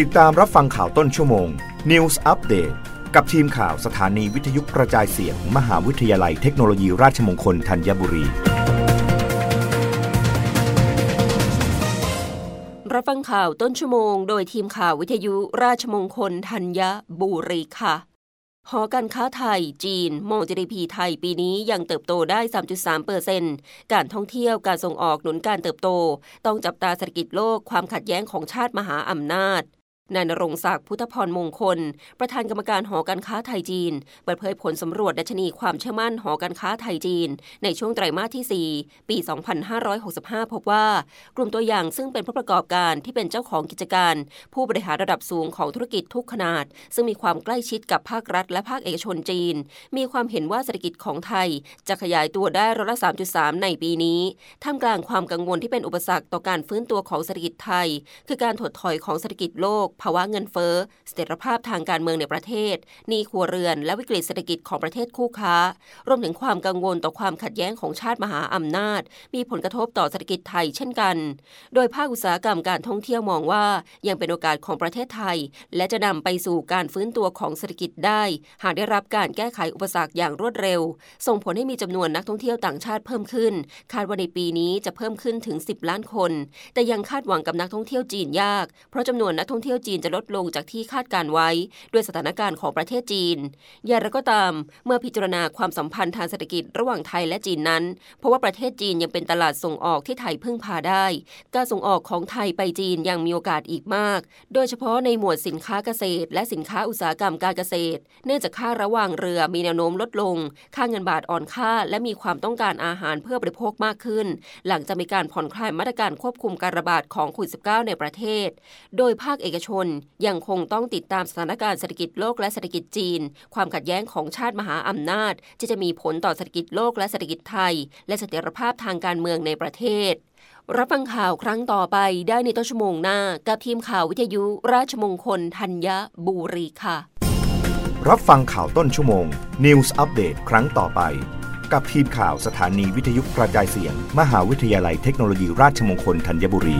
ติดตามรับฟังข่าวต้นชั่วโมง News Update กับทีมข่าวสถานีวิทยุกระจายเสียงมหาวิทยาลัยเทคโนโลยีราชมงคลธัญบุรี รับฟังข่าวต้นชั่วโมง โดยทีมข่าววิทยุราชมงคลธัญบุรีค่ะ หอการค้าไทย จีน มอง GDP ไทยปีนี้ยังเติบโตได้ 3.3เปอร์เซ็นต์การท่องเที่ยวการส่งออกหนุนการเติบโต ต้องจับตาเศรษฐกิจโลกความขัดแย้งของชาติมหาอำนาจ นายนรงศักดิ์พุทธพรมงคล ประธานกรรมการหอการค้าไทยจีน เปิดเผยผลสำรวจดัชนีความเชื่อมั่นหอการค้าไทยจีน ในช่วงไตรมาสที่ 4 ปี 2565 พบว่า กลุ่มตัวอย่างซึ่งเป็นผู้ประกอบการที่เป็นเจ้าของกิจการ ผู้บริหารระดับสูงของธุรกิจทุกขนาด ซึ่งมีความใกล้ชิดกับภาครัฐและภาคเอกชนจีน มีความเห็นว่าเศรษฐกิจของไทย จะขยายตัวได้ร้อยละ 3.3 ในปีนี้ท่ามกลางความกังวลที่เป็นอุปสรรคต่อการฟื้นตัวของเศรษฐกิจไทย คือการถดถอยของเศรษฐกิจโลกภาวะเงินเฟ้อเสถียรภาพทางการเมืองในประเทศหนี้ครัวเรือน และวิกฤตเศรษฐกิจของประเทศคู่ค้า รวมถึงความกังวลต่อความขัดแย้งของชาติมหาอำนาจ มีผลกระทบต่อเศรษฐกิจไทยเช่นกัน โดยภาคอุตสาหกรรมการท่องเที่ยวมองว่ายังเป็นโอกาสของประเทศไทย และจะนำไปสู่การฟื้นตัวของเศรษฐกิจได้ หากได้รับการแก้ไขอุปสรรคอย่างรวดเร็ว ส่งผลให้มีจำนวนนักท่องเที่ยวต่างชาติเพิ่มขึ้น คาดว่าในปีนี้จะเพิ่มขึ้นถึง 10 ล้านคน แต่ยังคาดหวังกับนักท่องเที่ยวจีนยาก เพราะจำนวนนักท่องเที่ยวจีนจะลดลงจากที่คาดการไว้ ด้วยสถานการณ์ของประเทศจีน อย่างไรก็ตาม เมื่อพิจารณาความสัมพันธ์ทางเศรษฐกิจระหว่างไทยและจีนนั้น เพราะว่าประเทศจีนยังเป็นตลาดส่งออกที่ไทยพึ่งพาได้ การส่งออกของไทยไปจีนยังมีโอกาสอีกมาก โดยเฉพาะในหมวดสินค้าเกษตร และสินค้าอุตสาหกรรมการเกษตร เนื่องจากค่าระหว่างเรือมีแนวโน้มลดลง ค่าเงินบาทอ่อนค่า และมีความต้องการอาหารเพื่อบริโภคมากขึ้น หลังจะมีการผ่อนคลายมาตรการควบคุมการระบาดของโควิด -19 ในประเทศ โดยภาคเอกชน ยังคงต้องติดตามสถานการณ์เศรษฐกิจโลกและเศรษฐกิจจีน ความขัดแย้งของชาติมหาอำนาจ ที่จะมีผลต่อเศรษฐกิจโลกและเศรษฐกิจไทย และเสถียรภาพทางการเมืองในประเทศ รับฟังข่าวครั้งต่อไปได้ในต้นชั่วโมงหน้า กับทีมข่าววิทยุราชมงคลธัญบุรีค่ะ รับฟังข่าวต้นชั่วโมง News อัปเดตครั้งต่อไป กับทีมข่าวสถานีวิทยุกระจายเสียง มหาวิทยาลัยเทคโนโลยีราชมงคลธัญบุรี